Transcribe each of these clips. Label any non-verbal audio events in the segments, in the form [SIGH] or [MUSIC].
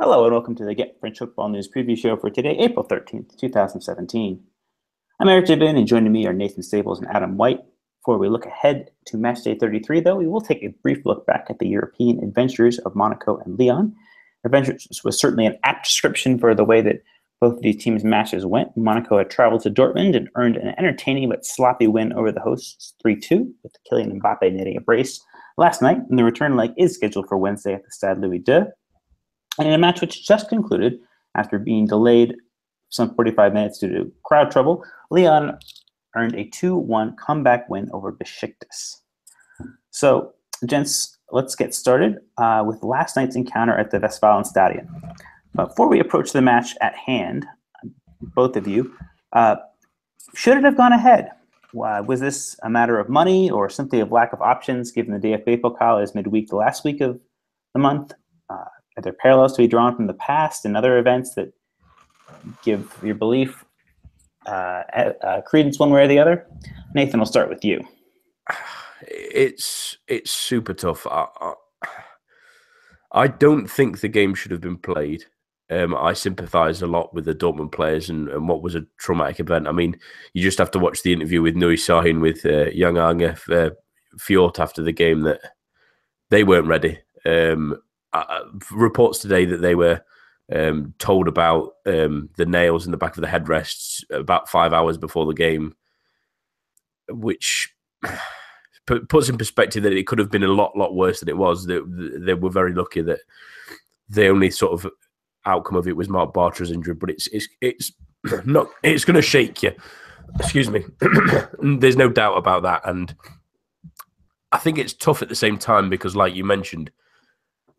Hello and welcome to the Get French Football News preview show for today, April 13th, 2017. I'm Eric Gibbon and joining me are Nathan Stables and Adam White. Before we look ahead to match day 33, though, we will take a brief look back at the European adventures of Monaco and Lyon. Adventures was certainly an apt description for the way that both of these teams' matches went. Monaco had traveled to Dortmund and earned an entertaining but sloppy win over the hosts 3 2, with Kylian Mbappe netting a brace last night, and the return leg is scheduled for Wednesday at the Stade Louis II. And in a match which just concluded after being delayed some 45 minutes due to crowd trouble, Lyon earned a 2 1 comeback win over Besiktas. So, gents, let's get started uh, with last night's encounter at the Westfalenstadion. Before we approach the match at hand, both of you, uh, should it have gone ahead? Was this a matter of money or simply of lack of options given the DFB Pokal is midweek the last week of the month? Uh, are there parallels to be drawn from the past and other events that give your belief uh, uh, credence one way or the other? Nathan, we'll start with you. [SIGHS] It's it's super tough. I, I, I don't think the game should have been played. Um, I sympathise a lot with the Dortmund players and, and, what was a traumatic event. I mean, you just have to watch the interview with Nuri Sahin with uh, young Arne uh, Fjord after the game that they weren't ready. Um, uh, reports today that they were um, told about um, the nails in the back of the headrests about five hours before the game, which [SIGHS] puts in perspective that it could have been a lot, lot worse than it was. They, they were very lucky that the only sort of outcome of it was Marc Bartra's injury, but it's it's it's [CLEARS THROAT] not it's going to shake you. Excuse me. [CLEARS THROAT] There's no doubt about that, and I think it's tough at the same time because, like you mentioned,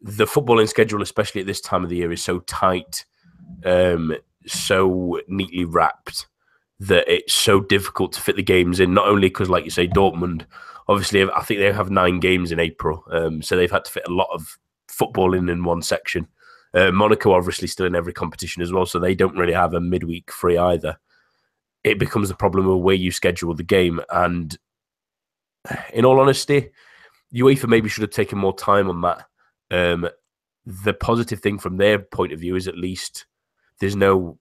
the footballing schedule, especially at this time of the year, is so tight, um, so neatly wrapped that it's so difficult to fit the games in. Not only because, like you say, Dortmund, obviously, I think they have nine games in April, um, so they've had to fit a lot of football in in one section. Uh, Monaco obviously still in every competition as well, so they don't really have a midweek free either. It becomes a problem of where you schedule the game, and in all honesty, UEFA maybe should have taken more time on that. Um, the positive thing from their point of view is at least there's no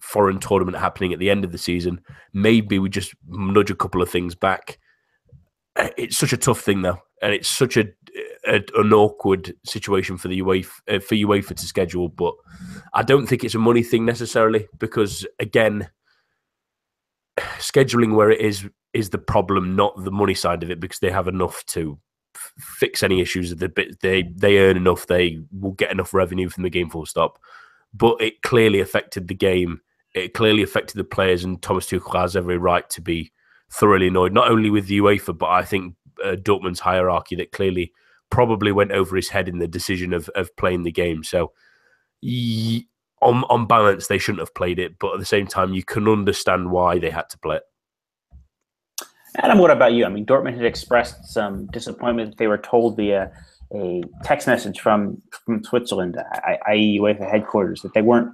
foreign tournament happening at the end of the season. Maybe we just nudge a couple of things back. It's such a tough thing though, and it's such a a, an awkward situation for the UEFA uh, for UEFA to schedule, but I don't think it's a money thing necessarily because again, scheduling where it is is the problem, not the money side of it, because they have enough to fix any issues. They they they earn enough, they will get enough revenue from the game. Full stop. But it clearly affected the game. It clearly affected the players, and Thomas Tuchel has every right to be thoroughly annoyed, not only with the UEFA, but I think uh, Dortmund's hierarchy that clearly probably went over his head in the decision of of playing the game. So, on on balance, they shouldn't have played it, but at the same time, you can understand why they had to play it. Adam, what about you? I mean, Dortmund had expressed some disappointment that they were told via a text message from from Switzerland, i.e., UEFA headquarters, that they weren't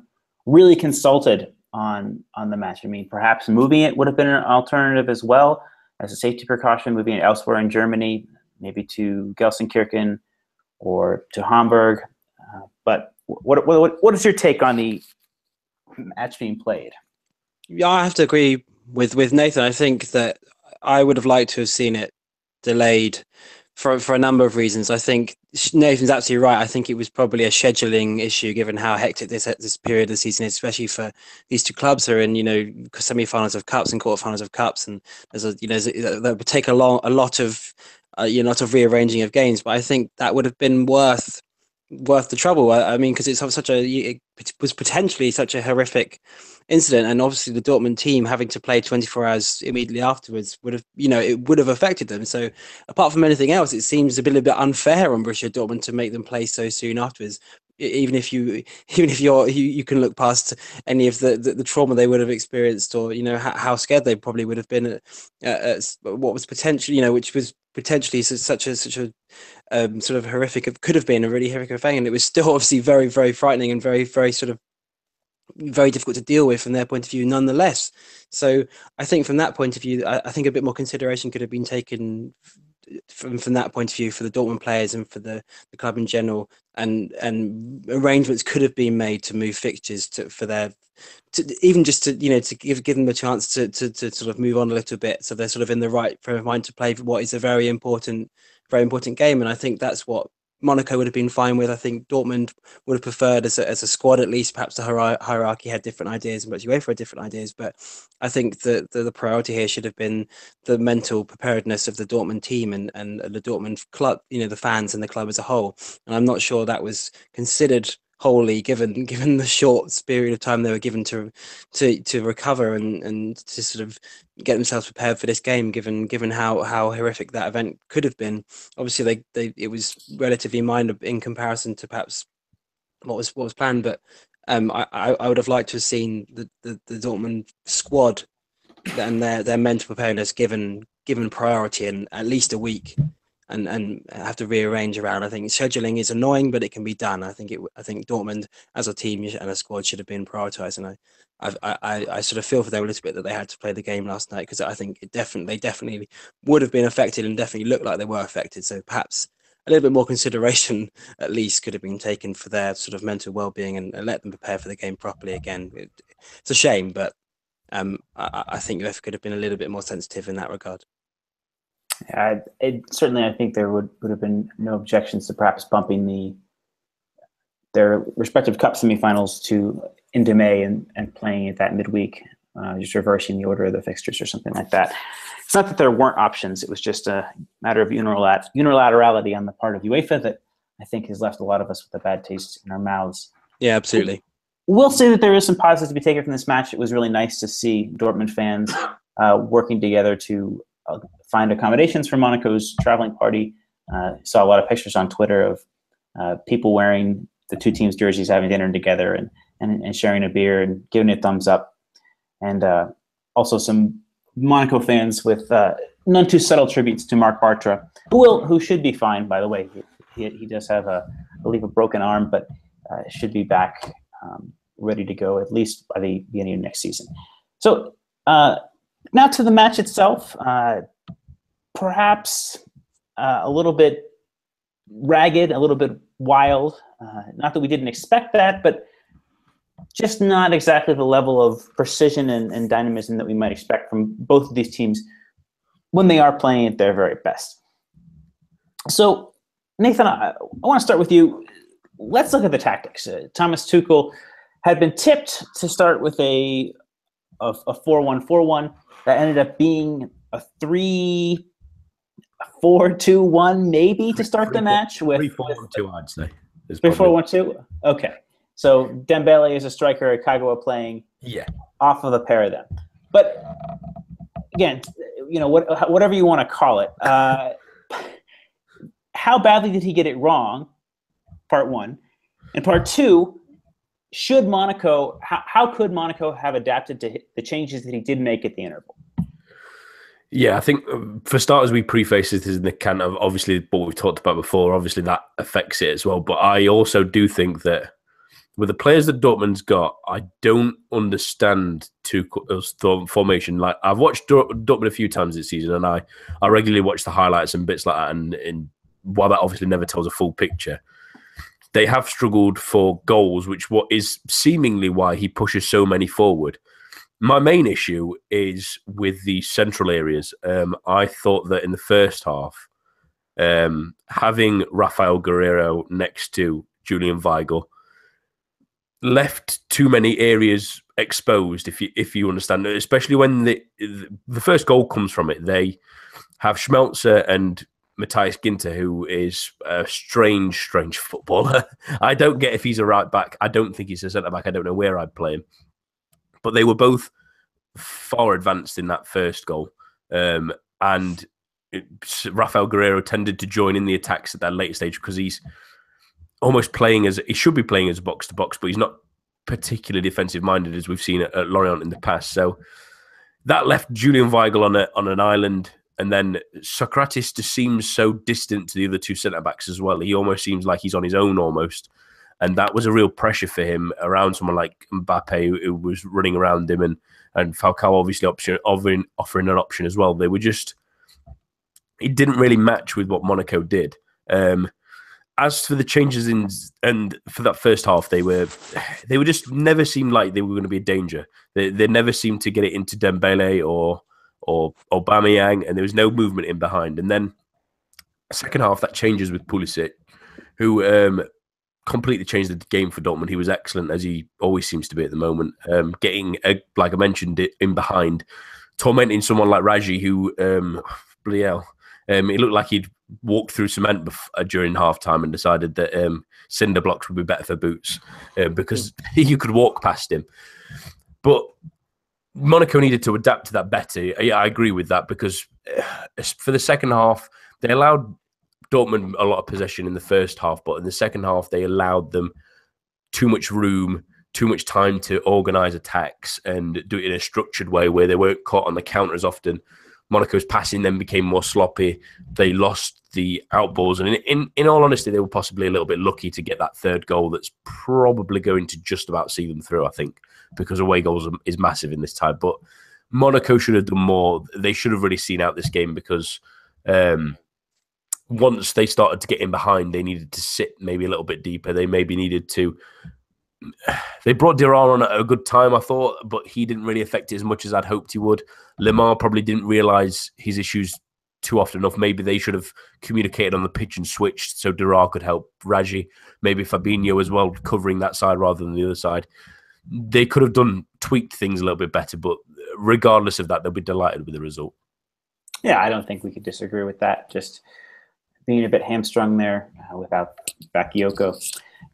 really consulted on on the match. I mean, perhaps moving it would have been an alternative as well as a safety precaution, moving it elsewhere in Germany maybe to Gelsenkirchen or to Hamburg. Uh, but what, what what is your take on the match being played? Yeah, I have to agree with with Nathan. I think that I would have liked to have seen it delayed for for a number of reasons. I think Nathan's absolutely right. I think it was probably a scheduling issue, given how hectic this this period of the season is, especially for these two clubs are in you know semi-finals of cups and quarterfinals of cups, and there's a you know that would take a long a lot of uh, you know, lot of rearranging of games, but I think that would have been worth worth the trouble. I, I mean, because it's such a it was potentially such a horrific incident, and obviously the Dortmund team having to play 24 hours immediately afterwards would have, you know, it would have affected them. So apart from anything else, it seems a bit a bit unfair on Borussia Dortmund to make them play so soon afterwards even if you [LAUGHS] even if you're you, you can look past any of the, the, the trauma they would have experienced or you know how, how scared they probably would have been at, at, what was potentially you know which was potentially such a such a um, sort of horrific could have been a really horrific thing and it was still [LAUGHS] obviously very very frightening and very very sort of very difficult to deal with from their point of view nonetheless. So i think from that point of view i, I think a bit more consideration could have been taken from from that point of view for the Dortmund players and for the, the club in general, and and arrangements could have been made to move fixtures to for their to, even just to you know to give give them a chance to, to to sort of move on a little bit, so they're sort of in the right frame of mind to play what is a very important very important game, and I think that's what Monaco would have been fine with. I think Dortmund would have preferred as a, as a squad at least. Perhaps the hierarchy had different ideas, and but UEFA had different ideas. But I think that the, the, priority here should have been the mental preparedness of the Dortmund team and, and the Dortmund club, you know, the fans and the club as a whole. And I'm not sure that was considered wholly given [LAUGHS] given the short period of time they were given to to to recover and and to sort of get themselves prepared for this game given given how how horrific that event could have been. Obviously they, they it was relatively minor in comparison to perhaps what was what was planned but um i i would have liked to have seen the the, the dortmund squad and their their mental preparedness given given priority in at least a week and and have to rearrange around. I think scheduling is annoying, but it can be done. I think it. I think Dortmund as a team and a squad should have been prioritised, and I. I, I, I sort of feel for them a little bit that they had to play the game last night because I think it definitely they definitely would have been affected and definitely looked like they were affected. So perhaps a little bit more consideration [LAUGHS] at least could have been taken for their sort of mental well-being and, and let them prepare for the game properly again. It, it's a shame, but um, I, I think UEFA could have been a little bit more sensitive in that regard. Yeah, it, certainly, I think there would, would have been no objections to perhaps bumping the their respective cup semifinals to into May and, and playing at that midweek, uh, just reversing the order of the fixtures or something like that. It's not that there weren't options; it was just a matter of unilaterality on the part of UEFA that I think has left a lot of us with a bad taste in our mouths. Yeah, absolutely. We'll say that there is some positives to be taken from this match. It was really nice to see Dortmund fans uh, working together to find accommodations for Monaco's traveling party. Uh, saw a lot of pictures on Twitter of uh, people wearing the two teams' jerseys, having dinner together, and, and, and sharing a beer and giving it a thumbs up. And uh, also some Monaco fans with uh, none too subtle tributes to Marc Bartra, who will, who should be fine, by the way. He, he, he does have a, I believe, a broken arm, but uh, should be back um, ready to go at least by the beginning of next season. So uh, now to the match itself. Uh, perhaps uh, a little bit ragged, a little bit wild. Uh, not that we didn't expect that, but just not exactly the level of precision and, and, dynamism that we might expect from both of these teams when they are playing at their very best. So, Nathan, I, I want to start with you. Let's look at the tactics. Uh, Thomas Tuchel had been tipped to start with a a 4 1 4 1 that ended up being a 3 four two one maybe to start three, the match with three four one two I'd say. Three four one two. Okay, so Dembele is a striker, at Kagawa playing yeah off of the pair of them. But again, you know what, whatever you want to call it. Uh, [LAUGHS] how badly did he get it wrong? Part one, and part two. Should Monaco? How, how could Monaco have adapted to the changes that he did make at the interval? Yeah, I think um, for starters, we preface this in the can of obviously what we've talked about before. Obviously, that affects it as well. But I also do think that with the players that Dortmund's got, I don't understand Tuchel's formation. Like I've watched Dortmund a few times this season, and I I regularly watch the highlights and bits like that. And, and while that obviously never tells a full picture, they have struggled for goals, which what is seemingly why he pushes so many forward. My main issue is with the central areas. Um, I thought that in the first half, um, having Raphael Guerreiro next to Julian Weigl left too many areas exposed. If you if you understand, especially when the the first goal comes from it, they have Schmelzer and Matthias Ginter, who is a strange, strange footballer. [LAUGHS] I don't get if he's a right back. I don't think he's a centre back. I don't know where I'd play him but they were both far advanced in that first goal. Um, and it, Raphael Guerreiro tended to join in the attacks at that later stage because he's almost playing as he should be playing as box to box, but he's not particularly defensive minded as we've seen at, at Lorient in the past. So that left Julian Weigl on a, on an island. And then Sokratis just seems so distant to the other two centre backs as well. He almost seems like he's on his own almost and that was a real pressure for him around someone like Mbappe who, who was running around him and and Falcao obviously option offering offering an option as well. They were just it didn't really match with what Monaco did. Um, as for the changes in and for that first half, they were they were just never seemed like they were going to be a danger. They they never seemed to get it into Dembele or or Aubameyang, and there was no movement in behind. And then second half that changes with Pulisic, who um, completely changed the game for Dortmund. He was excellent as he always seems to be at the moment. Um, getting a, like I mentioned it in behind, tormenting someone like Raggi, who um, bloody hell, um, it looked like he'd walked through cement uh, during half time and decided that um, cinder blocks would be better for boots uh, because [LAUGHS] you could walk past him. But Monaco needed to adapt to that better. Yeah, I agree with that because uh, for the second half, they allowed Dortmund a lot of possession in the first half, but in the second half, they allowed them too much room, too much time to organise attacks and do it in a structured way where they weren't caught on the counter as often. Monaco's passing then became more sloppy. They lost the outballs, and in, in, in all honesty, they were possibly a little bit lucky to get that third goal. That's probably going to just about see them through. I think because away goals is massive in this time, but Monaco should have done more. They should have really seen out this game because um, once they started to get in behind, they needed to sit maybe a little bit deeper. They maybe needed to. [SIGHS] They brought Dirar on at a good time, I thought, but he didn't really affect it as much as I'd hoped he would. Lemar probably didn't realize his issues too often enough. Maybe they should have communicated on the pitch and switched so Dirar could help Raggi. Maybe Fabinho as well, covering that side rather than the other side. They could have done tweaked things a little bit better, but regardless of that, they'll be delighted with the result. Yeah, I don't think we could disagree with that. Just being a bit hamstrung there uh, without Bakayoko.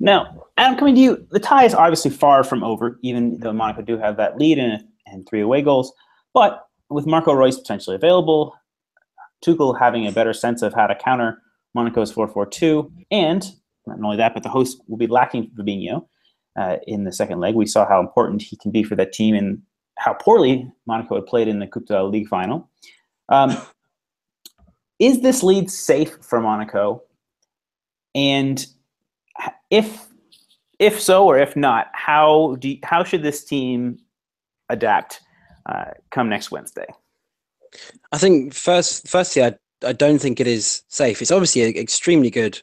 Now, Adam, coming to you, the tie is obviously far from over, even though Monaco do have that lead and, and three away goals. But with Marco Reus potentially available, Tuchel having a better sense of how to counter Monaco's 4-4-2, and not only that, but the host will be lacking Fabinho uh, in the second leg. We saw how important he can be for that team and how poorly Monaco had played in the Coupe de la Ligue final. Um, is this lead safe for Monaco? And if if so or if not, how do you, how should this team adapt uh, come next Wednesday? I think first, firstly, I I don't think it is safe. It's obviously an extremely good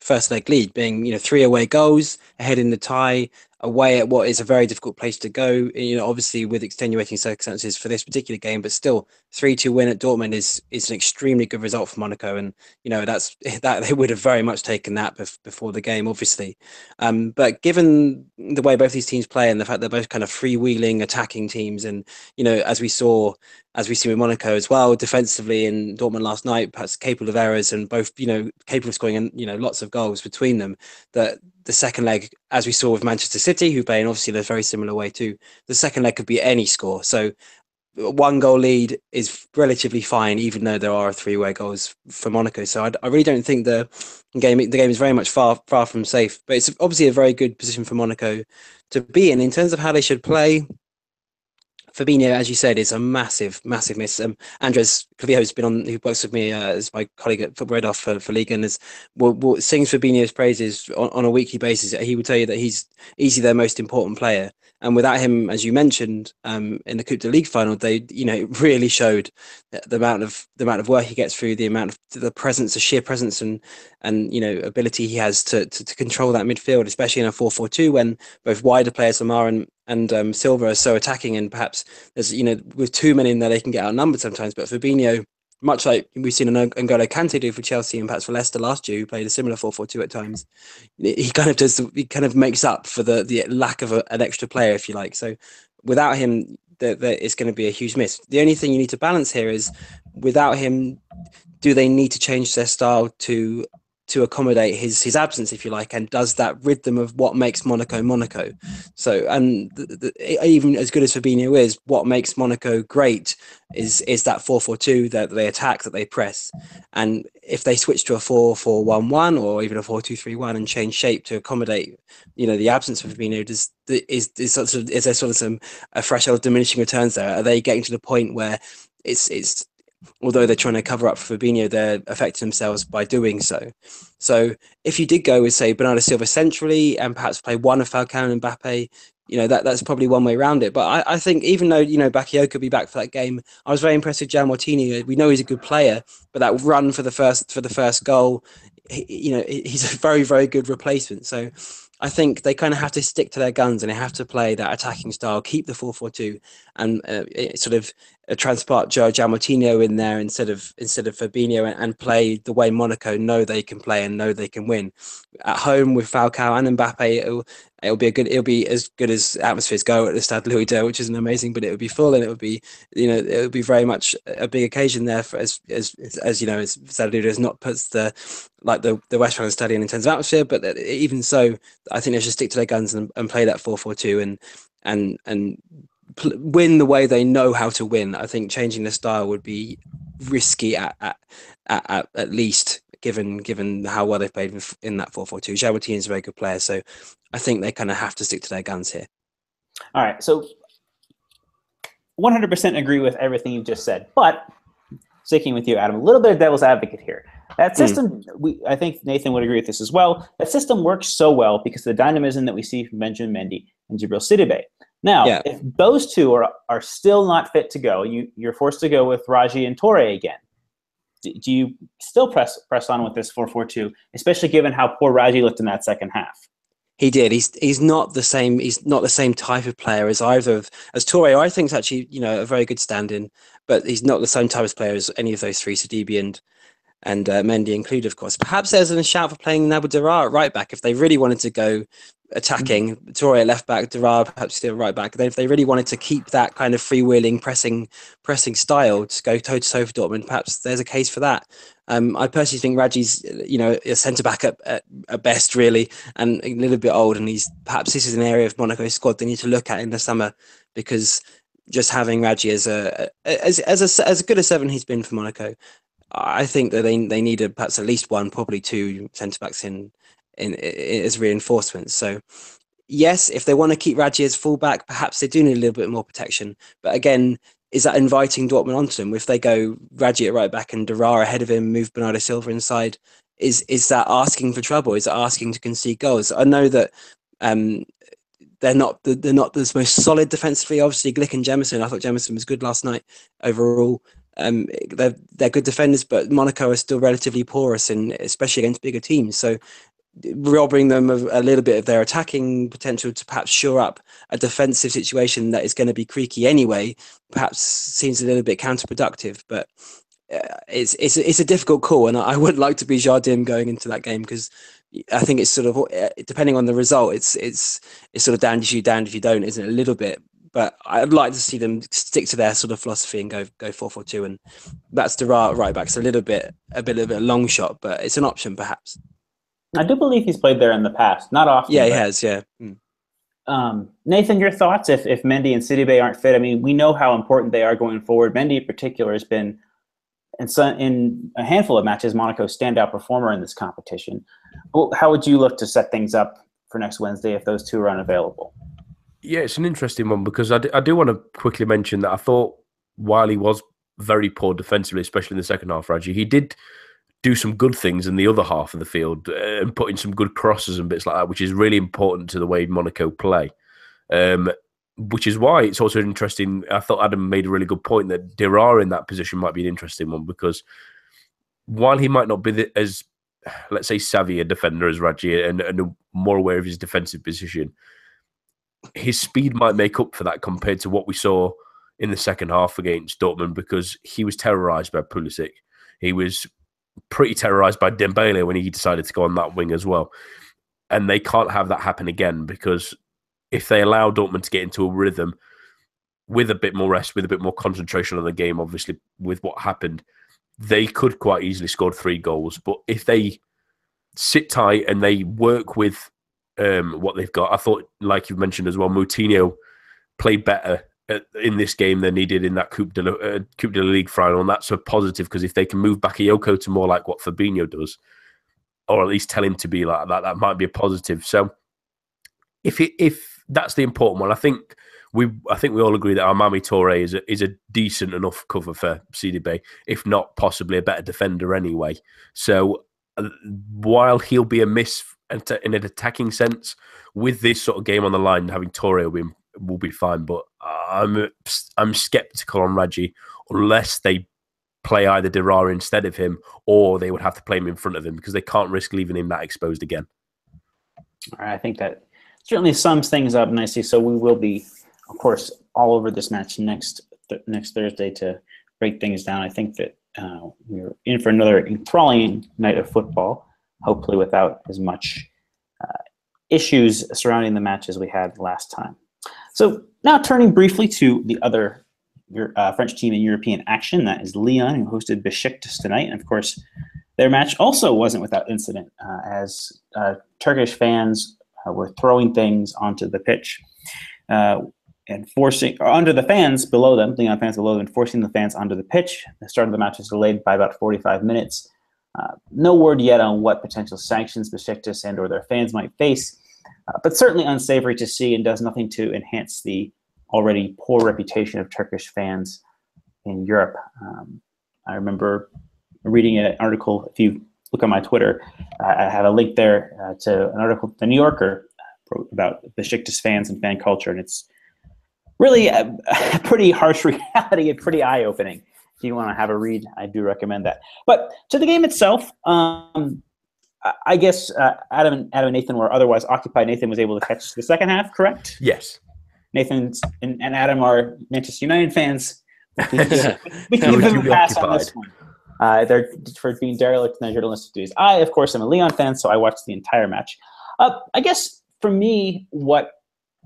first leg lead, being you know three away goals ahead in the tie, away at what is a very difficult place to go. You know, obviously with extenuating circumstances for this particular game, but still three two win at Dortmund is is an extremely good result for Monaco, and you know that's [LAUGHS] that they would have very much taken that before the game, obviously. Um, but given the way both these teams play and the fact they're both kind of freewheeling attacking teams, and you know as we saw as we see with Monaco as well, defensively in Dortmund last night, perhaps capable of errors and both, you know, capable of scoring, and you know, lots of goals between them. That the second leg, as we saw with Manchester City, who play in obviously a very similar way too, the second leg could be any score. So one goal lead is relatively fine, even though there are three away goals for Monaco. So I, I, really don't think the game the game is very much far far from safe. But it's obviously a very good position for Monaco to be in in terms of how they should play. Fabinho, as you said, is a massive, massive miss. Um, Andres Clavio has been on, who works with me uh, as my colleague at Football Radar for, for Liga and is, will, will, sings Fabinho's praises on, on, a weekly basis. He would tell you that he's easily their most important player. And without him, as you mentioned, um, in the Coupe de League final, they, you know, really showed the amount of the amount of work he gets through, the amount of the presence, the sheer presence, and and you know ability he has to to, to control that midfield, especially in a four four two when both wider players, Lemar and and um, Silva, are so attacking, and perhaps there's you know with two men in there they can get outnumbered sometimes. But Fabinho much like we've seen an N'Golo Kante do for Chelsea and perhaps for Leicester last year, who played a similar 4-4-2 at times. He kind of does. He kind of makes up for the the lack of a, an extra player, if you like. So without him, it's going to be a huge miss. The only thing you need to balance here is, without him, do they need to change their style to to accommodate his his absence, if you like, and does that rid them of what makes Monaco Monaco. So, and the, the, even as good as Fabinho is, what makes Monaco great is is that four four two that they attack, that they press, and if they switch to a four four one one or even a four two three one and change shape to accommodate, you know, the absence of Fabinho, does is is sort of is there sort of some a threshold of diminishing returns there? Are they getting to the point where it's it's although they're trying to cover up for Fabinho, they're affecting themselves by doing so. So if you did go with say Bernardo Silva centrally and perhaps play one of Falcao and Mbappe, you know that that's probably one way around it. But I, I think even though you know Bakayoko could be back for that game, I was very impressed with João Moutinho. We know he's a good player, but that run for the first for the first goal, he, you know, he's a very very good replacement. So I think they kind of have to stick to their guns and they have to play that attacking style, keep the four four two, and uh, sort of uh, transport João Moutinho in there instead of instead of Fabinho and, and, play the way Monaco know they can play and know they can win. At home with Falcao and Mbappe, it'll, it'll be a good. It'll be as good as atmospheres go at the Stade Louis II, which is an amazing. But it would be full, and it would be, you know, it would be very much a big occasion there for as as as you know, as Stade Louis has not puts the like the the Westphalen Stadium in terms of atmosphere. But even so, I think they should stick to their guns and, and play that four four two and and and pl- win the way they know how to win. I think changing the style would be risky at at at, at least given given how well they've played in that 4-4-2. João is a very good player, so I think they kind of have to stick to their guns here. All right, so 100% agree with everything you just said, but sticking with you, Adam, a little bit of devil's advocate here. That hmm. system, mm. we, I think Nathan would agree with this as well. That system works so well because of the dynamism that we see from Benjamin Mendy and Djibril Sidibe. Now, yeah. if those two are, are still not fit to go, you, you're forced to go with Raggi and Toure again do you still press press on with this 4-4-2, especially given how poor Raggi looked in that second half? He did. He's he's not the same. He's not the same type of player as either of as Toure. I think is actually you know a very good stand-in, but he's not the same type of player as any of those three. Sidibe and and uh, Mendy included, of course. Perhaps there's a shout for playing Nabil Dirar at right back if they really wanted to go attacking. Toure at left back, Dirar perhaps still right back. Then if they really wanted to keep that kind of freewheeling pressing pressing style to go toe to toe for Dortmund, perhaps there's a case for that. Um, I personally think Raggi's, you know, a centre back at, at, at, best, really, and a little bit old. And he's perhaps this is an area of Monaco's squad they need to look at in the summer because just having Raggi as a as as a, as good a seven he's been for Monaco, I think that they they need a, perhaps at least one, probably two centre backs in, in, in as reinforcements. So yes, if they want to keep Raggi as fullback, perhaps they do need a little bit more protection. But again, is that inviting Dortmund onto them? If they go Raggi at right back and Dirar ahead of him, move Bernardo Silva inside, is is that asking for trouble? Is it asking to concede goals? I know that um, they're not the, they're not the most solid defensively. Obviously, Glik and Jemerson. I thought Jemerson was good last night overall. Um, they're they're good defenders, but Monaco are still relatively porous, and especially against bigger teams. So robbing them of a little bit of their attacking potential to perhaps shore up a defensive situation that is going to be creaky anyway, perhaps seems a little bit counterproductive. But uh, it's it's it's a difficult call, and I would like to be Jardim going into that game because I think it's sort of uh, depending on the result, it's it's it's sort of down if you down if you don't, isn't it? A little bit. But I'd like to see them stick to their sort of philosophy and go go four four two, and that's the right right back. It's a little bit a bit of a long shot, but it's an option perhaps. I do believe he's played there in the past, not often. Yeah, he has. Yeah. Mm. Um, Nathan, your thoughts if if Mendy and Sidibe aren't fit? I mean, we know how important they are going forward. Mendy, in particular, has been in, some, in a handful of matches Monaco's standout performer in this competition. How would you look to set things up for next Wednesday if those two are unavailable? Yeah, it's an interesting one because I do, I do want to quickly mention that I thought while he was very poor defensively, especially in the second half, Raggi, he did do some good things in the other half of the field uh, and put in some good crosses and bits like that, which is really important to the way Monaco play. Um, which is why it's also interesting. I thought Adam made a really good point that Dirar in that position might be an interesting one because while he might not be the, as, let's say, savvy a defender as Raggi and, and more aware of his defensive position, his speed might make up for that compared to what we saw in the second half against Dortmund because he was terrorized by Pulisic. He was pretty terrorized by Dembele when he decided to go on that wing as well. And they can't have that happen again because if they allow Dortmund to get into a rhythm with a bit more rest, with a bit more concentration on the game, obviously with what happened, they could quite easily score three goals. But if they sit tight and they work with um, what they've got. I thought, like you've mentioned as well, Moutinho played better in this game than he did in that Coupe de, la, uh, Coupe de la Ligue final, and that's a positive because if they can move Bakayoko to more like what Fabinho does, or at least tell him to be like that, that might be a positive. So, if it, if that's the important one, I think we I think we all agree that Almamy Toure is a, is a decent enough cover for Sidibe, if not possibly a better defender anyway. So, uh, while he'll be a miss in an attacking sense. With this sort of game on the line, having Toure will be, will be fine. But I'm I'm skeptical on Raggi unless they play either Dirar instead of him, or they would have to play him in front of him because they can't risk leaving him that exposed again. I think that certainly sums things up nicely. So we will be, of course, all over this match next th- next Thursday to break things down. I think that uh, we're in for another enthralling night of football, hopefully without as much uh, issues surrounding the match as we had last time. So now turning briefly to the other uh, French team in European action, that is Lyon, who hosted Besiktas tonight. And of course, their match also wasn't without incident, uh, as uh, Turkish fans uh, were throwing things onto the pitch uh, and forcing, or under the fans below them, Lyon fans below them, forcing the fans onto the pitch. The start of the match was delayed by about 45 minutes. Uh, no word yet on what potential sanctions Besiktas and or their fans might face, uh, but certainly unsavory to see and does nothing to enhance the already poor reputation of Turkish fans in Europe. Um, I remember reading an article, if you look on my Twitter, I have a link there uh, to an article the New Yorker wrote about Besiktas fans and fan culture, and it's really a, a pretty harsh [LAUGHS] reality and pretty eye opening. If you want to have a read, I do recommend that. But to the game itself, um, I guess uh, Adam, Adam and Nathan were otherwise occupied. Nathan was able to catch the second half, correct? Yes. Nathan and, and Adam are Manchester United fans. [LAUGHS] we can give them a pass occupied. on this one. Uh, they're for being derelict in their journalistic duties. I, of course, am a Lyon fan, so I watched the entire match. Uh, I guess for me, what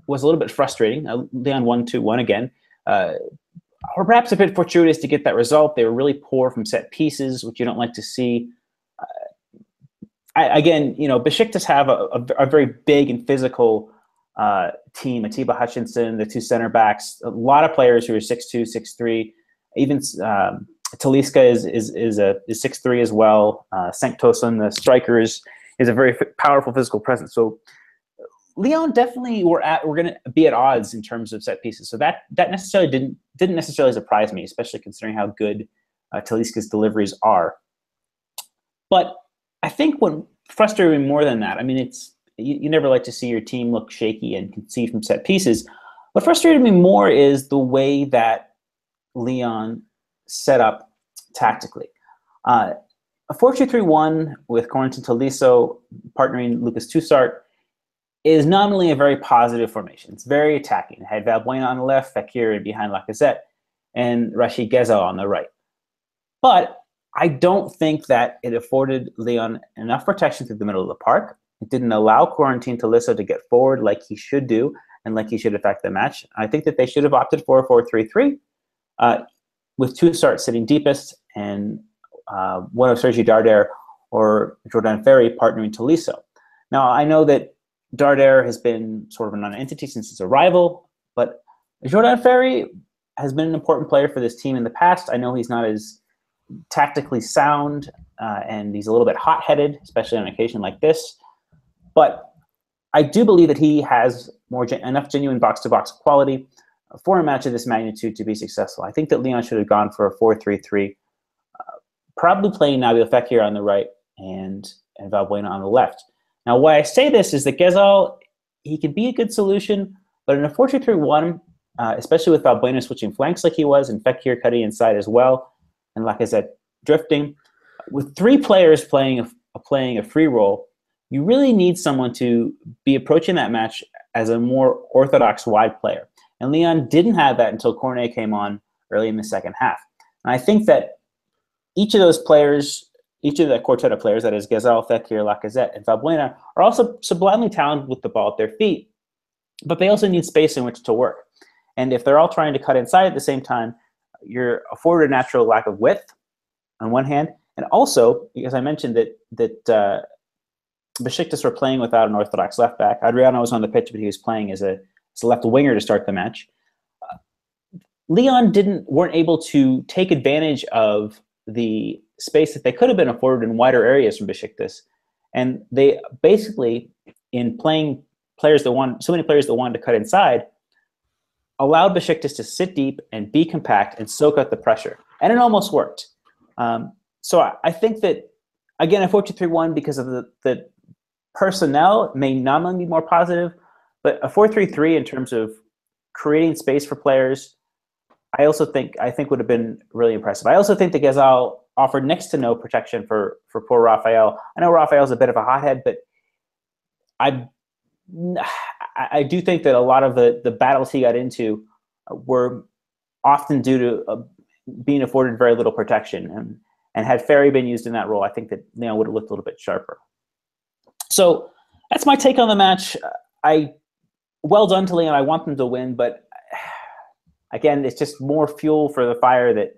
was a little bit frustrating. Uh, Lyon won 2 1 again. Uh, or perhaps a bit fortuitous to get that result. They were really poor from set pieces, which you don't like to see. I, again, you know, Besiktas have a, a, a very big and physical uh, team. Atiba Hutchinson, the two center backs, a lot of players who are 6'2", 6'3". Even um, Talisca is is is a is 6'3 as well. Uh, Tosun, the striker, is is a very powerful physical presence. So Lyon definitely were at we're going to be at odds in terms of set pieces. So that that necessarily didn't didn't necessarily surprise me, especially considering how good uh, Talisca's deliveries are. But I think what frustrated me more than that, I mean, it's you, you never like to see your team look shaky and concede from set pieces. What frustrated me more is the way that Lyon set up tactically. Uh, a 4-2-3-1 with Corentin Tolisso partnering Lucas Tousart is nominally a very positive formation. It's very attacking. It had Valbuena on the left, Fekir behind Lacazette, and Rachid Ghezzal on the right. But I don't think that it afforded Lyon enough protection through the middle of the park. It didn't allow Corentin Tolisso to get forward like he should do and like he should affect the match. I think that they should have opted for a 4-3-3 uh, with Tousart sitting deepest and uh, one of Sergi Darder or Jordan Ferri partnering Tolisso. Now, I know that Darder has been sort of a non-entity since his arrival, but Jordan Ferri has been an important player for this team in the past. I know he's not as tactically sound uh, and he's a little bit hot-headed, especially on an occasion like this. But I do believe that he has more gen- enough genuine box-to-box quality for a match of this magnitude to be successful. I think that Lyon should have gone for a 4-3-3, uh, probably playing Nabil Fekir on the right and and Valbuena on the left. Now, why I say this is that Ghezzal, he can be a good solution, but in a 4 2 3 1, uh, especially with Valbuena switching flanks like he was, and Fekir cutting inside as well, and like I said, drifting, with three players playing a, playing a free role, you really need someone to be approaching that match as a more orthodox wide player. And Lyon didn't have that until Cornet came on early in the second half. And I think that each of those players each of the quartet of players, that is Ghezzal, Fekir, Lacazette, and Valbuena, are also sublimely talented with the ball at their feet, but they also need space in which to work. And if they're all trying to cut inside at the same time, you're afforded a natural lack of width on one hand, and also because I mentioned that that uh, Besiktas were playing without an orthodox left back. Adriano was on the pitch, but he was playing as a, as a left winger to start the match. Uh, Lyon didn't weren't able to take advantage of the space that they could have been afforded in wider areas from Besiktas. And they basically, in playing players that want so many players that wanted to cut inside, allowed Besiktas to sit deep and be compact and soak out the pressure. And it almost worked. Um, so I, I, think that, again, a 4 2 3 1 because of the, the personnel may nominally be more positive, but a 4-3-3 in terms of creating space for players, I also think I think would have been really impressive. I also think that Ghezzal offered next to no protection for for poor Raphael. I know Rafael's a bit of a hothead, but I I do think that a lot of the the battles he got into were often due to uh, being afforded very little protection. And and had Ferri been used in that role, I think that Lyon would have looked a little bit sharper. So that's my take on the match. I well done to Lyon. I want them to win, but [SIGHS] again, it's just more fuel for the fire that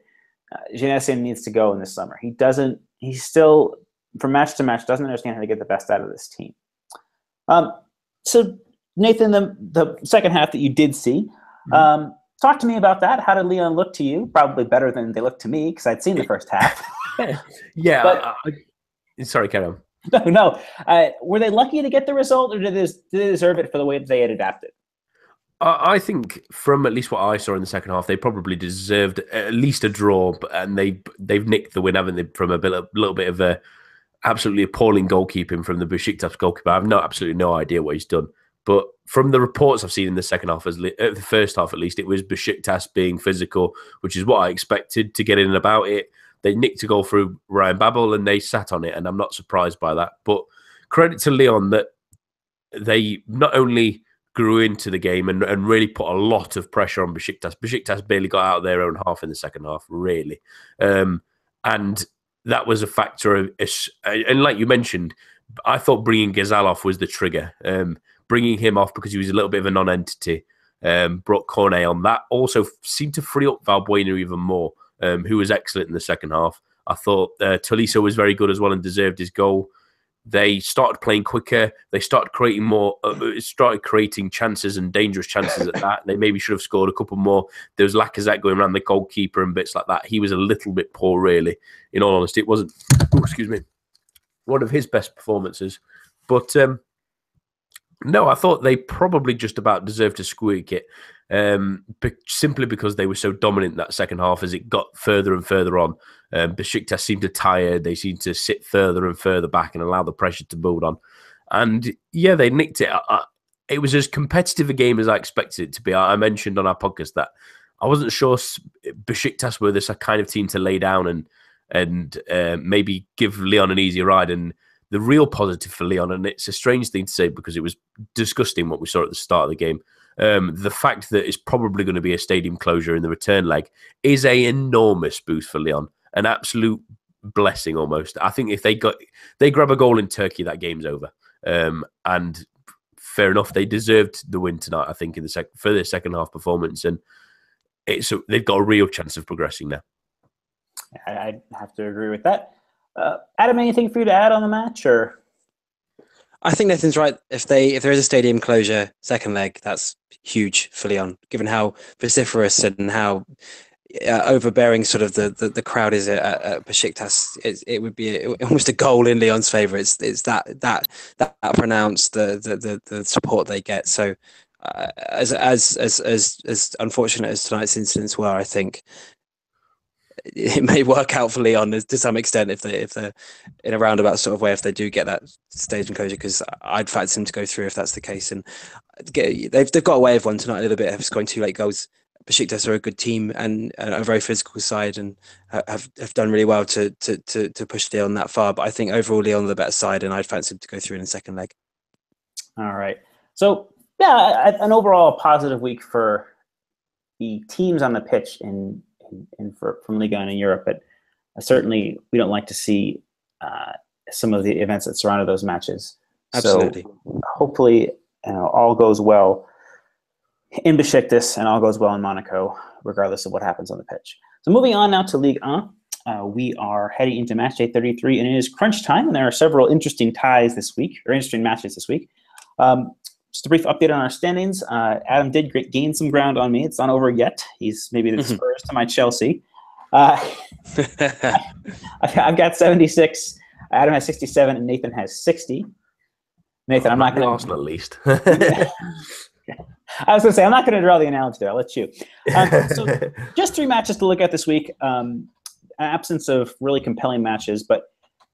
uh, needs to go in this summer. He doesn't. He's still from match to match doesn't understand how to get the best out of this team. Um, so Nathan, the the second half that you did see, mm-hmm. um, talk to me about that. How did Lyon look to you? Probably better than they looked to me because I'd seen the first half. [LAUGHS] yeah. But, I, I, sorry, Kevin. [LAUGHS] No, no. Uh, were they lucky to get the result, or did they, did they deserve it for the way that they had adapted? I think, from at least what I saw in the second half, they probably deserved at least a draw, and they they've nicked the win, haven't they? From a, bit, a little bit of a absolutely appalling goalkeeping from the Besiktas goalkeeper. I have no absolutely no idea what he's done, but from the reports I've seen in the second half, as uh, the first half at least, it was Besiktas being physical, which is what I expected to get in about it. They nicked a goal through Ryan Babel and they sat on it, and I'm not surprised by that. But credit to Lyon that they not only grew into the game and, and really put a lot of pressure on Besiktas. Besiktas barely got out of their own half in the second half, really. Um, and that was a factor of, and like you mentioned, I thought bringing Ghezzal was the trigger. Um, bringing him off because he was a little bit of a non-entity um, brought Cornet on. That also seemed to free up Valbuena even more, um, who was excellent in the second half. I thought uh, Tolisso was very good as well and deserved his goal. They started playing quicker. They started creating more. Uh, uh started creating chances and dangerous chances at that. They maybe should have scored a couple more. There was Lacazette going around the goalkeeper and bits like that. He was a little bit poor, really. In all honesty, it wasn't. [COUGHS] Oh, excuse me. One of his best performances, but um, no, I thought they probably just about deserved to squeak it, um, simply because they were so dominant that second half as it got further and further on. Um, Besiktas seemed to tire. They seemed to sit further and further back and allow the pressure to build on. And yeah, they nicked it. I, I, it was as competitive a game as I expected it to be. I, I mentioned on our podcast that I wasn't sure Besiktas were this kind of team to lay down and and uh, maybe give Lyon an easy ride. And the real positive for Lyon, and it's a strange thing to say because it was disgusting what we saw at the start of the game. Um, the fact that it's probably going to be a stadium closure in the return leg is a enormous boost for Lyon, an absolute blessing almost. I think if they got they grab a goal in Turkey, that game's over. Um, and fair enough, they deserved the win tonight. I think in the second for their second half performance, and it's a, they've got a real chance of progressing now. I have to agree with that. Uh, Adam, anything for you to add on the match, or? I think Nathan's right. If they if there is a stadium closure second leg, that's huge for Lyon, given how vociferous and how uh, overbearing sort of the, the, the crowd is at, at Besiktas. It, it would be a, almost a goal in Lyon's favour. It's it's that that that pronounced the the, the, the support they get. So uh, as as as as as unfortunate as tonight's incidents were, I think [LAUGHS] it may work out for Lyon to some extent if they if they're in a roundabout sort of way if they do get that stage enclosure because I'd fancy them to go through if that's the case and get, they've they've got away with one tonight a little bit have scoring two late goals. Besiktas are a good team and a very physical side and have have done really well to to to, to push Lyon that far. But I think overall Lyon are the better side and I'd fancy them to go through in the second leg. All right, so yeah, an overall positive week for the teams on the pitch in and, for, from Liga and in Europe. But uh, certainly, we don't like to see uh, some of the events that surrounded those matches. Absolutely. So hopefully, you know, all goes well in Besiktas and all goes well in Monaco, regardless of what happens on the pitch. So moving on now to League 1. Uh, we are heading into match day 33, and it is crunch time, and there are several interesting ties this week, or interesting matches this week. Um, just a brief update on our standings. Uh, Adam did gain some ground on me. It's not over yet. He's maybe the mm-hmm. Spurs to my Chelsea. Uh, [LAUGHS] I've got 76. Adam has 67, and Nathan has 60. Nathan, I'm not going to. Arsenal at least. [LAUGHS] I was going to say, I'm not going to draw the analogy there. I'll let you. Um, so, [LAUGHS] just three matches to look at this week. Um, absence of really compelling matches, but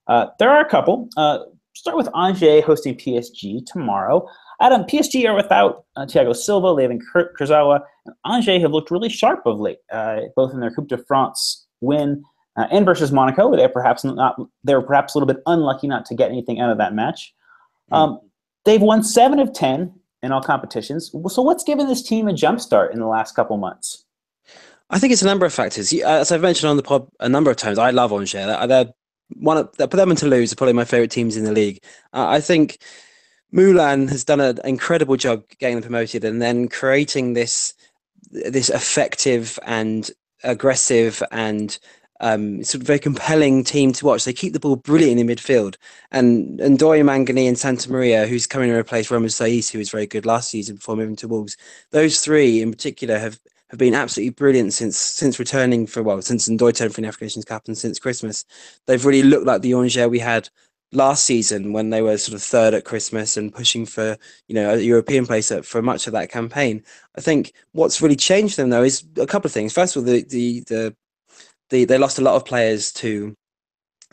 uh, there are a couple. Uh, start with Angers hosting PSG tomorrow. Adam, PSG are without uh, Thiago Silva, they have Kurzawa, and Angers have looked really sharp of late, uh, both in their Coupe de France win uh, and versus Monaco. They're perhaps not they were perhaps a little bit unlucky not to get anything out of that match. Hmm. Um, they've won seven of ten in all competitions. So, what's given this team a jump start in the last couple months? I think it's a number of factors. As I've mentioned on the pod a number of times, I love Angers. They're one of, put them and Toulouse are probably my favorite teams in the league. Uh, I think Moulin has done an incredible job getting them promoted and then creating this this effective and aggressive and um, sort of very compelling team to watch. They keep the ball brilliant in midfield. And and Ndoye Mangani and Santamaria, who's coming to replace Romain Saiss, who was very good last season before moving to Wolves. Those three in particular have have been absolutely brilliant since since returning for well since Ndoye turned for the African Nations Cup and since Christmas. They've really looked like the Angers we had last season when they were sort of third at Christmas and pushing for you know a European place for much of that campaign. I think what's really changed them though is a couple of things. First of all, the the the, the they lost a lot of players to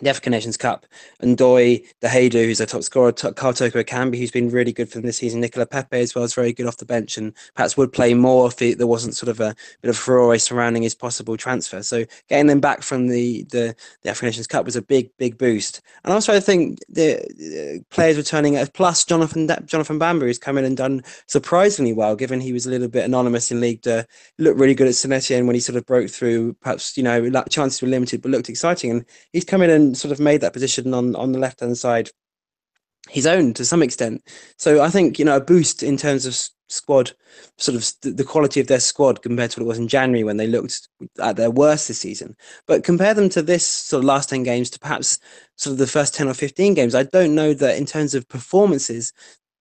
the African Nations Cup, and the Diédhiou, who's their top scorer, Karl Toko Ekambi, who's been really good for them this season, Nicolas Pepe as well is very good off the bench, and perhaps would play more if there wasn't sort of a bit of furore surrounding his possible transfer. So getting them back from the, the, the African Nations Cup was a big, big boost. And also I think the uh, players returning, plus Jonathan Jonathan Bamba, who's come in and done surprisingly well, given he was a little bit anonymous in League Two, looked really good at Saint-Etienne when he sort of broke through, perhaps, you know, chances were limited, but looked exciting. And he's come in and sort of made that position on on the left hand side his own to some extent. So I think you know a boost in terms of squad, sort of the quality of their squad compared to what it was in January when they looked at their worst this season. But compare them to this sort of last ten games to perhaps sort of the first ten or fifteen games. I don't know that in terms of performances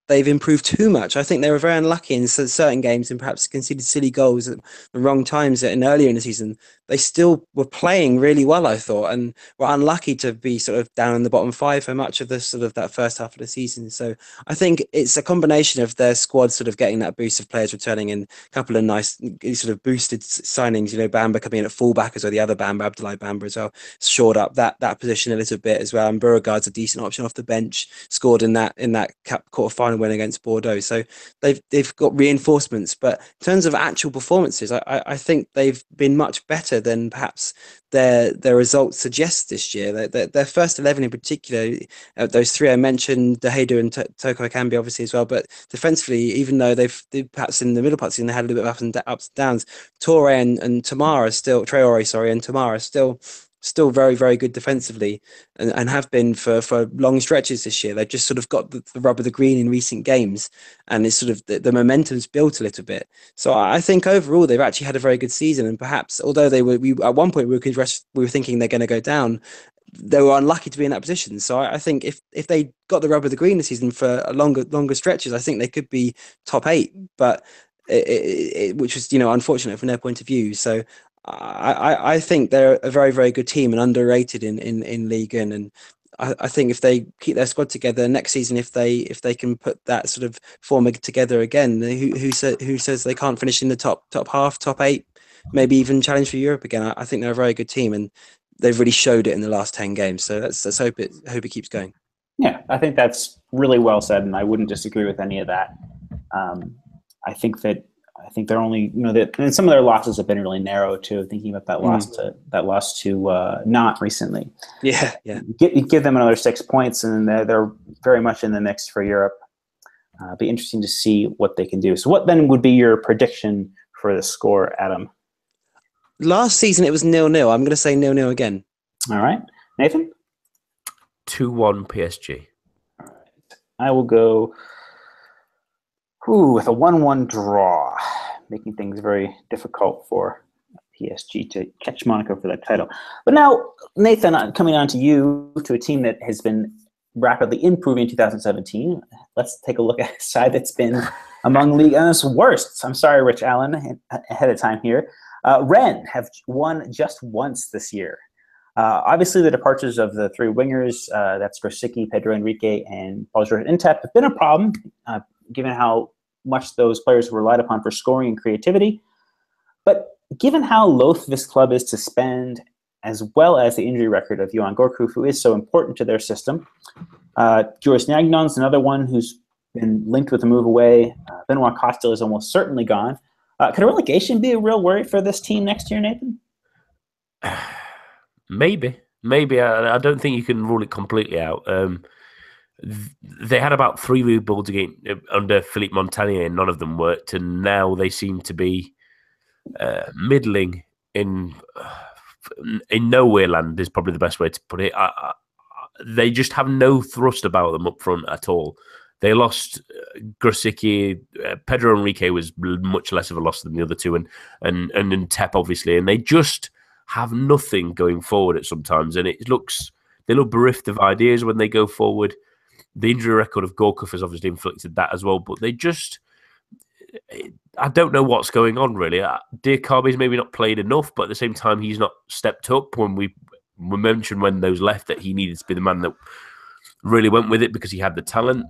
they've improved too much. I think they were very unlucky in certain games and perhaps conceded silly goals at the wrong times And earlier in the season. They still were playing really well, I thought, and were unlucky to be sort of down in the bottom five for much of the sort of that first half of the season. So I think it's a combination of their squad sort of getting that boost of players returning and a couple of nice mm, sort of boosted signings. You know, Bamba coming in at fullback as well, the other Bamba, Abdoulaye Bamba as well, shored up that that position a little bit as well. And Beauregard's a decent option off the bench, scored in that in that cup quarter final win against Bordeaux. So they've they've got reinforcements, but in terms of actual performances, I, I think they've been much better than perhaps their their results suggest this year. Their, their, their first eleven in particular, uh, those three I mentioned, Diédhiou and T- Toko Ekambi obviously as well. But defensively, even though they've they, perhaps in the middle part season they had a little bit of ups and, downs, Torre and, and Tamara still Traore, sorry, and Tamara still still very, very good defensively and, and have been for, for long stretches this year. They've just sort of got the, the rub of the green in recent games and it's sort of the, the momentum's built a little bit. So I think overall they've actually had a very good season and perhaps although they were, we, at one point we were, we were thinking they're going to go down, they were unlucky to be in that position. So I, I, think if if they got the rub of the green this season for longer longer stretches, I think they could be top eight. But it, it, it, which was you know unfortunate from their point of view. So I, I think they're a very, very good team and underrated in, in, in League and, and I, I, think if they keep their squad together next season, if they if they can put that sort of form together again, who who, sa- who says they can't finish in the top top half, top eight, maybe even challenge for Europe again? I, I think they're a very good team and they've really showed it in the last ten games. So let's let's hope it hope it keeps going. Yeah, I think that's really well said, and I wouldn't disagree with any of that. Um, I think that I think they're only you know that and some of their losses have been really narrow too. Thinking about that mm. loss to that loss to uh, not recently. Yeah, yeah. Get, give them another six points, and they're, they're very much in the mix for Europe. Uh, be interesting to see what they can do. So, what then would be your prediction for the score, Adam? Last season it was nil nil. I'm going to say nil nil again. All right, Nathan. Two one PSG. All right, I will go. Ooh, with a 1 1 draw, [SIGHS] making things very difficult for PSG to catch Monaco for that title. But now, Nathan, coming on to you, to a team that has been rapidly improving in 2017. Let's take a look [LAUGHS] at a side that's been [LAUGHS] among League One's worst. I'm sorry, Rich Allen, ahead of time here. Uh, Rennes have won just once this year. Uh, obviously, the departures of the three wingers, uh, that's Grosicki, Pedro Henrique, and Paul George Ntep, have been a problem, uh, given how much those players were relied upon for scoring and creativity. But given how loath this club is to spend as well as the injury record of Yoann Gourcuff, who is so important to their system. Uh, Joris Gnagnon's another one who's been linked with a move away. Uh, Benoit Costil is almost certainly gone. Uh, could a relegation be a real worry for this team next year, Nathan? [SIGHS] Maybe, maybe. I, I, don't think you can rule it completely out. Um, they had about three rebuilds again uh, under Philippe Montanier, and none of them worked. And now they seem to be uh, middling in in nowhere land is probably the best way to put it. I, I, they just have no thrust about them up front at all. They lost uh, Grosicki. Uh, Pedro Henrique was much less of a loss than the other two, and and and, Ntep obviously, and they just have nothing going forward at sometimes, and it looks they look bereft of ideas when they go forward. The injury record of Gourcuff has obviously inflicted that as well, but they just I don't know what's going on really. Uh, Diakhaby's maybe not played enough, but at the same time, he's not stepped up. When we we mentioned when those left that he needed to be the man that really went with it because he had the talent.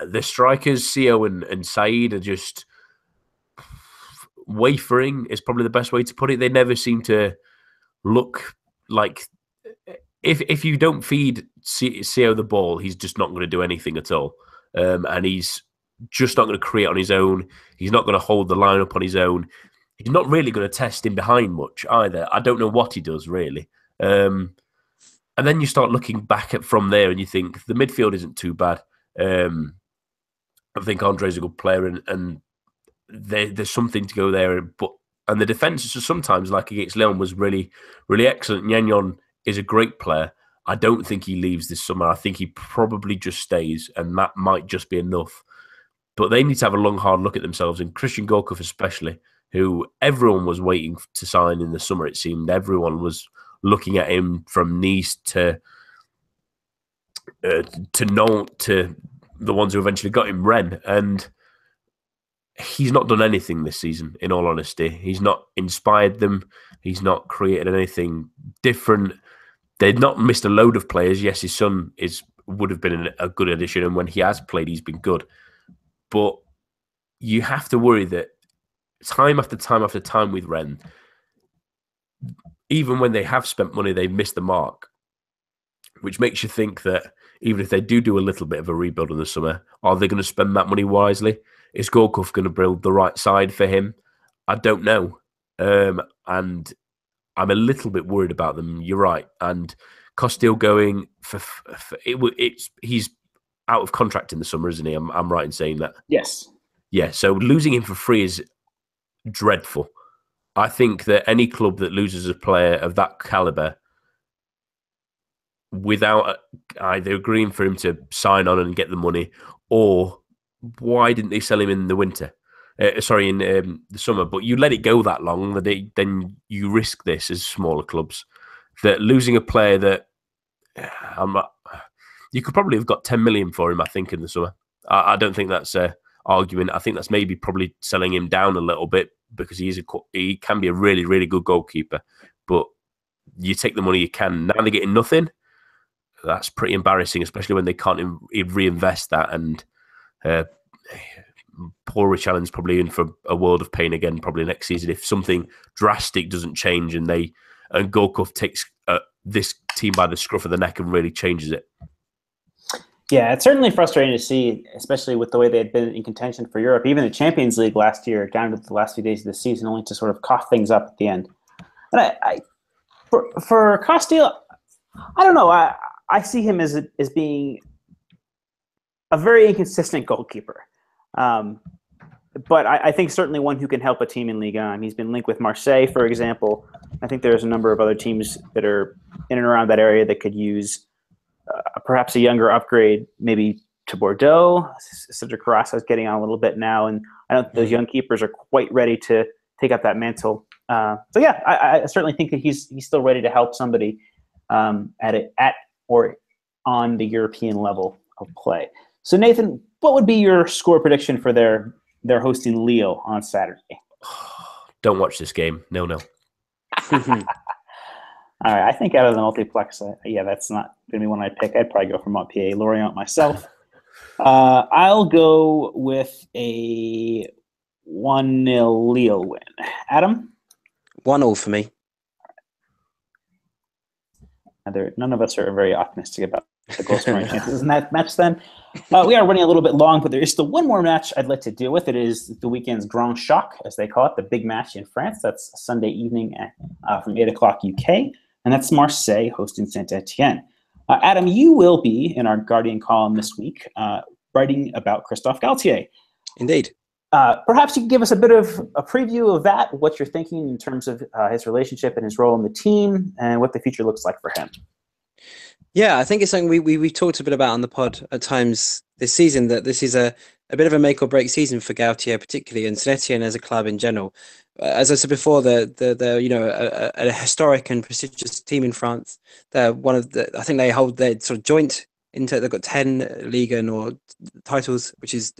The strikers, Sio and, and Said, are just wafering. Is probably the best way to put it. They never seem to look like if if you don't feed Sio the ball, he's just not going to do anything at all. Um, and he's just not going to create on his own. He's not going to hold the line up on his own. He's not really going to test in behind much either. I don't know what he does really. Um, and then you start looking back at from there, and you think the midfield isn't too bad. Um, I think Andre's a good player, and, and there, there's something to go there. But and the defense is sometimes, like against Lyon, was really, really excellent. Gnagnon is a great player. I don't think he leaves this summer. I think he probably just stays, and that might just be enough. But they need to have a long, hard look at themselves, and Christian Gourcuff especially, who everyone was waiting to sign in the summer. It seemed everyone was looking at him from Nice to uh, to Nantes to the ones who eventually got him, Rennes, and he's not done anything this season. In all honesty, he's not inspired them. He's not created anything different. They've not missed a load of players. Yes, his son is would have been a good addition, and when he has played, he's been good. But you have to worry that time after time after time with Rennes, even when they have spent money, they've missed the mark, which makes you think that even if they do do a little bit of a rebuild in the summer, are they going to spend that money wisely? Is Gourcuff going to build the right side for him? I don't know. Um, and I'm a little bit worried about them. You're right. And Costil going for, for it, it's he's out of contract in the summer, isn't he? I'm, I'm right in saying that. Yes. Yeah. So losing him for free is dreadful. I think that any club that loses a player of that caliber without uh, either agreeing for him to sign on and get the money, or why didn't they sell him in the winter? Uh, sorry, in um, the summer. But you let it go that long, that it, then you risk this as smaller clubs. That losing a player that I'm not, you could probably have got 10 million for him, I think, in the summer. I, I don't think that's a argument. I think that's maybe probably selling him down a little bit because he is a he can be a really really good goalkeeper, but you take the money you can. Now they're getting nothing. That's pretty embarrassing, especially when they can't reinvest that. And uh, poor Rich Allen's probably in for a world of pain again, probably next season if something drastic doesn't change and they and Gourcuff takes uh, this team by the scruff of the neck and really changes it. Yeah, it's certainly frustrating to see, especially with the way they had been in contention for Europe, even the Champions League last year, down to the last few days of the season, only to sort of cough things up at the end. And I, I for for Costil, I don't know. I I see him as as being a very inconsistent goalkeeper, um, but I, I, think certainly one who can help a team in Ligue 1. He's been linked with Marseille, for example. I think there's a number of other teams that are in and around that area that could use uh, perhaps a younger upgrade, maybe to Bordeaux. Cedric Carrasso is getting on a little bit now, and I don't think those young keepers are quite ready to take up that mantle. Uh, so yeah, I, I, certainly think that he's he's still ready to help somebody um, at it at or on the European level of play. So Nathan, what would be your score prediction for their their hosting Leo on Saturday? [SIGHS] Don't watch this game. No, no. [LAUGHS] All right, I think out of the multiplex, uh, yeah, that's not going to be one I pick. I'd probably go for Montpellier, Lorient myself. [LAUGHS] Uh, I'll go with a 1 0 Leo win. Adam? 1 0 for me. Neither, none of us are very optimistic about the goal scoring [LAUGHS] chances in that match then. Uh, we are running a little bit long, but there is still one more match I'd like to deal with. It is the weekend's Grand Choc, as they call it, the big match in France. That's Sunday evening at, uh, from 8 o'clock UK, and that's Marseille hosting Saint Etienne. Uh, Adam, you will be in our Guardian column this week uh, writing about Christophe Galtier. Indeed. Uh, perhaps you can give us a bit of a preview of that, what you're thinking in terms of uh, his relationship and his role in the team, and what the future looks like for him. Yeah, I think it's something we, we we've talked a bit about on the pod at times this season. That this is a, a bit of a make or break season for Galtier, particularly, and Saint as a club in general. Uh, as I said before, the the, the you know a, a, historic and prestigious team in France. They're one of the I think they hold their sort of joint into they've got 10 Ligue or titles, which is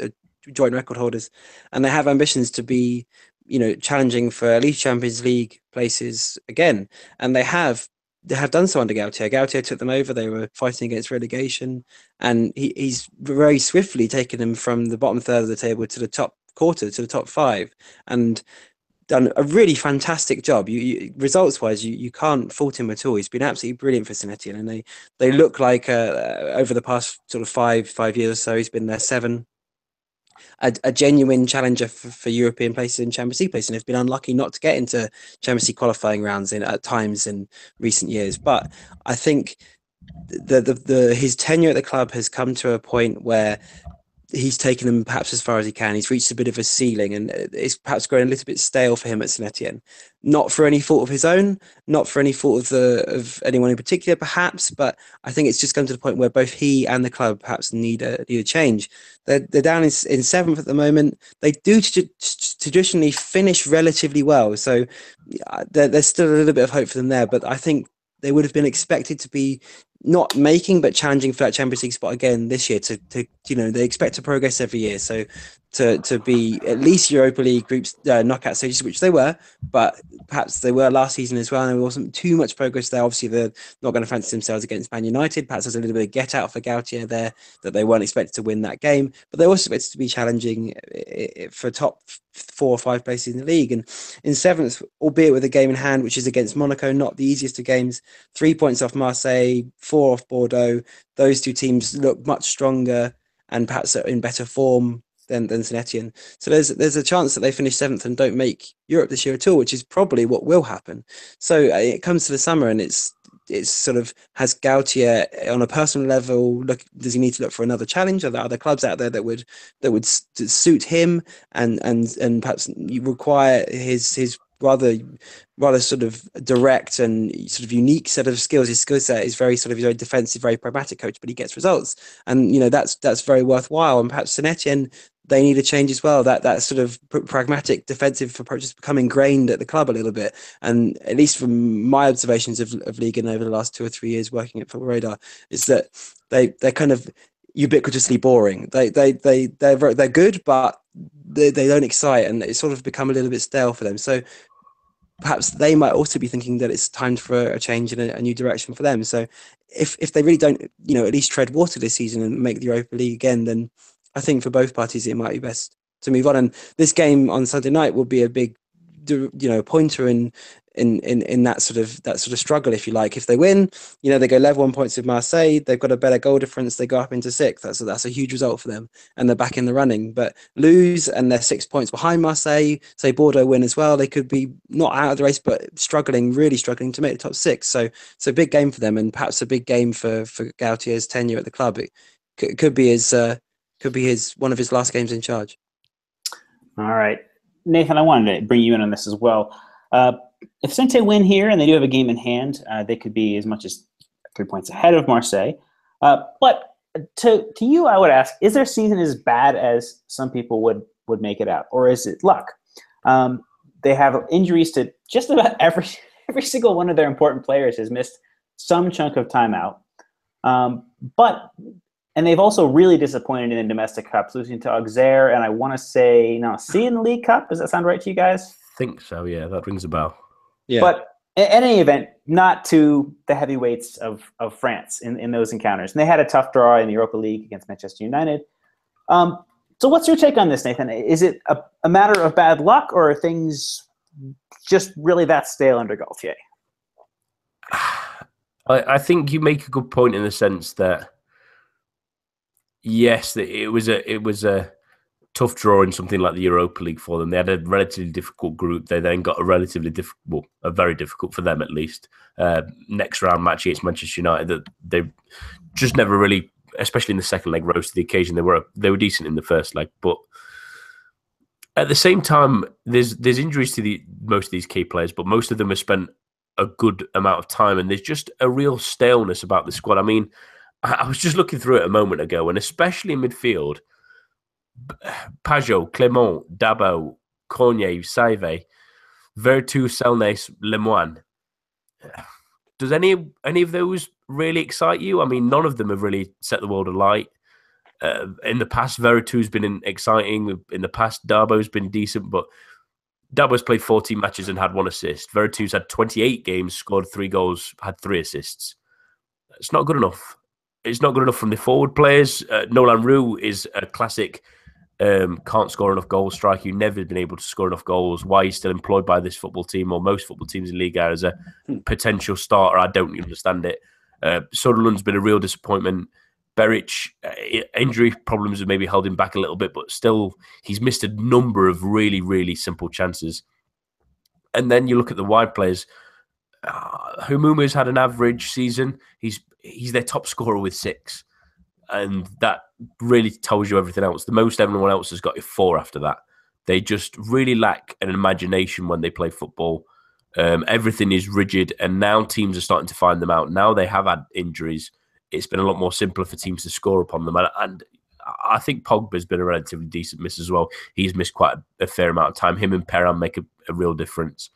joint record holders, and they have ambitions to be, you know, challenging for at least Champions League places again, and they have they have done so under Galtier. Galtier took them over. They were fighting against relegation, and he, he's very swiftly taken them from the bottom third of the table to the top quarter, to the top five, and done a really fantastic job. You, you results wise, you, you can't fault him at all. He's been absolutely brilliant for Etienne, and they they look like uh, over the past sort of five five years or so, he's been there seven a, a genuine challenger for, for, European places in Champions League places, and have been unlucky not to get into Champions League qualifying rounds in at times in recent years. But I think the, the, the his tenure at the club has come to a point where he's taken them perhaps as far as he can. He's reached a bit of a ceiling, and it's perhaps grown a little bit stale for him at Saint Etienne. Not for any fault of his own, not for any fault of the of anyone in particular, perhaps. But I think it's just come to the point where both he and the club perhaps need a need a change. They're, they're down in, in seventh at the moment. They do t- traditionally finish relatively well, so there's still a little bit of hope for them there. But I think they would have been expected to be not making but challenging for that Champions League spot again this year. To, to you know, they expect to progress every year. So to to be at least Europa League groups uh, knockout stages, which they were, but perhaps they were last season as well. And there wasn't too much progress there. Obviously, they're not going to fancy themselves against Man United. Perhaps there's a little bit of get out for Galtier there that they weren't expected to win that game, but they were expected to be challenging for top four or five places in the league. And in seventh, albeit with a game in hand, which is against Monaco, not the easiest of games, three points off Marseille, four off Bordeaux. Those two teams look much stronger and perhaps in better form than than Saint Etienne. So there's there's a chance that they finish seventh and don't make Europe this year at all, which is probably what will happen. So uh, it comes to the summer and it's it's sort of has Galtier on a personal level. Look, does he need to look for another challenge? Are there other clubs out there that would that would suit him and and and perhaps require his his rather rather sort of direct and sort of unique set of skills. His skill set is very sort of very defensive, very pragmatic coach, but he gets results, and you know that's that's very worthwhile. And perhaps Saint Etienne they need a change as well. That that sort of pragmatic defensive approach has become ingrained at the club a little bit, and at least from my observations of of Ligue over the last two or three years working at Football Radar, is that they they're kind of ubiquitously boring. They they they they're they're good, but they, they don't excite, and it's sort of become a little bit stale for them. So perhaps they might also be thinking that it's time for a change in a, a, new direction for them. So if if they really don't, you know, at least tread water this season and make the Europa League again, then I think for both parties it might be best to move on. And this game on Sunday night will be a big, you know, pointer in in in in that sort of that sort of struggle, if you like. If they win, you know, they go level one points with Marseille. They've got a better goal difference. They go up into sixth. That's a, that's a huge result for them, and they're back in the running. But lose and they're six points behind Marseille. Say Bordeaux win as well. They could be not out of the race, but struggling, really struggling to make the top six. So it's a big game for them, and perhaps a big game for for Galtier's tenure at the club. It could, be his uh, could be his one of his last games in charge. All right, Nathan, I wanted to bring you in on this as well. Uh, if Saint win here and they do have a game in hand, uh, they could be as much as three points ahead of Marseille. Uh, but to to you, I would ask: Is their season as bad as some people would would make it out, or is it luck? Um, they have injuries to just about [LAUGHS] every every single one of their important players has missed some chunk of time out. Um, but and they've also really disappointed in the domestic cups, losing to Auxerre and I want to say Nancy in the League Cup. Does that sound right to you guys? think so. Yeah, that rings a bell. Yeah. But in any event, not to the heavyweights of, of France in, in those encounters. And they had a tough draw in the Europa League against Manchester United. Um, so, what's your take on this, Nathan? Is it a, a matter of bad luck, or are things just really that stale under Galtier? [SIGHS] I, I think you make a good point in the sense that yes, it was a it was a tough draw in something like the Europa League for them. They had a relatively difficult group. They then got a relatively difficult, well, a very difficult for them at least, uh, next round match against Manchester United that they just never really, especially in the second leg, rose to the occasion. They were they were decent in the first leg, but at the same time, there's there's injuries to the most of these key players, but most of them have spent a good amount of time, and there's just a real staleness about the squad. I mean, I was just looking through it a moment ago, and especially in midfield Pajot, Clement, Dabo, Corgnet, Saivet, Vertu, Selnes, Lemoine. Does any any of those really excite you? I mean, none of them have really set the world alight. Uh, in the past, Vertu's been exciting. In the past, Dabo's been decent, but Dabo's played 14 matches and had one assist. Vertu's had 28 games, scored three goals, had three assists. It's not good enough. It's not good enough from the forward players. Uh, Nolan Roux is a classic um, can't score enough goals, striker. You've never been able to score enough goals. Why he's still employed by this football team or most football teams in Liga as a hmm. potential starter, I don't understand it. Uh, Sunderland's been a real disappointment. Beric uh, injury problems have maybe held him back a little bit, but still he's missed a number of really, really simple chances. And then you look at the wide players. Uh, Hamouma's had an average season. He's he's their top scorer with six and that really tells you everything else. The most everyone else has got is four after that. They just really lack an imagination when they play football. Um, everything is rigid, and now teams are starting to find them out. Now they have had injuries. It's been a lot more simpler for teams to score upon them, and, and I think Pogba's been a relatively decent miss as well. He's missed quite a, a fair amount of time. Him and Perrin make a, a real difference,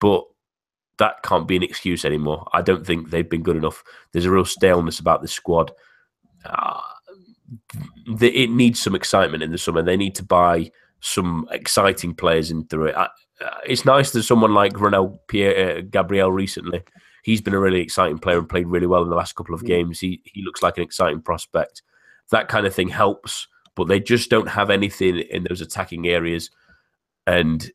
but that can't be an excuse anymore. I don't think they've been good enough. There's a real staleness about the squad uh, the, it needs some excitement in the summer. They need to buy some exciting players in through it. Uh, it's nice that someone like Ronel Pierre uh, Gabriel recently. He's been a really exciting player and played really well in the last couple of mm. games. He he looks like an exciting prospect. That kind of thing helps, but they just don't have anything in those attacking areas. And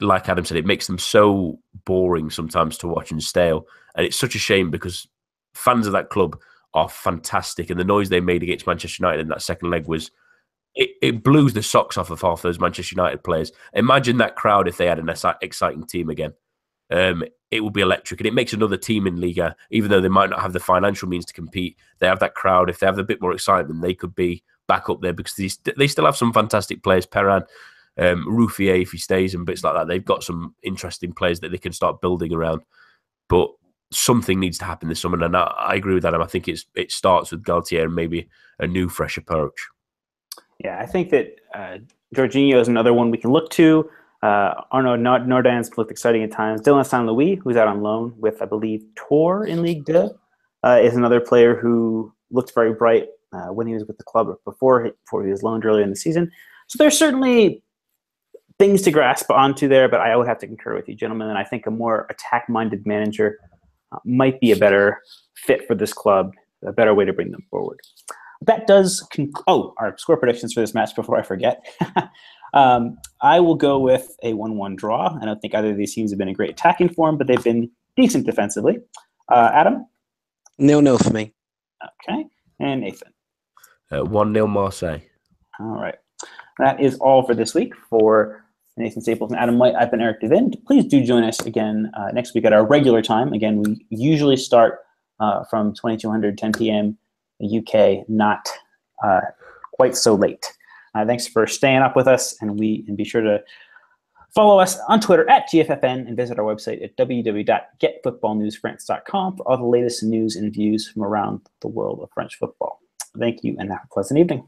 like Adam said, it makes them so boring sometimes to watch and stale. And it's such a shame because fans of that club are fantastic, and the noise they made against Manchester United in that second leg was it, it blew the socks off of half those Manchester United players. Imagine that crowd if they had an exciting team again. Um, it will be electric, and it makes another team in Liga, even though they might not have the financial means to compete. They have that crowd. If they have a bit more excitement, they could be back up there because they, they still have some fantastic players. Perrin, um, Ruffier, if he stays, and bits like that. They've got some interesting players that they can start building around. But something needs to happen this summer, and I, I agree with that. I think it's it starts with Galtier and maybe a new, fresh approach. Yeah, I think that uh, Jorginho is another one we can look to. Uh, Arnaud Nordin's looked exciting at times. Dylan St. Louis, who's out on loan with, I believe, Tor in League Two, uh, is another player who looked very bright uh, when he was with the club before before he was loaned earlier in the season. So there's certainly things to grasp onto there, but I would have to concur with you, gentlemen. And I think a more attack-minded manager uh, might be a better fit for this club, a better way to bring them forward. That does, conc- oh, our score predictions for this match before I forget. [LAUGHS] um, I will go with a 1 1 draw. I don't think either of these teams have been in great attacking form, but they've been decent defensively. Uh, Adam? Nil nil for me. Okay. And Nathan? Uh, 1 uh, 0 Marseille. All right. That is all for this week for Nathan Staples and Adam White. I've been Eric Devin. Please do join us again uh, next week at our regular time. Again, we usually start uh, from 2200, 10 p.m. UK, not uh, quite so late. Uh, thanks for staying up with us, and we and be sure to follow us on Twitter at GFFN and visit our website at www.getfootballnewsfrance.com for all the latest news and views from around the world of French football. Thank you, and have a pleasant evening.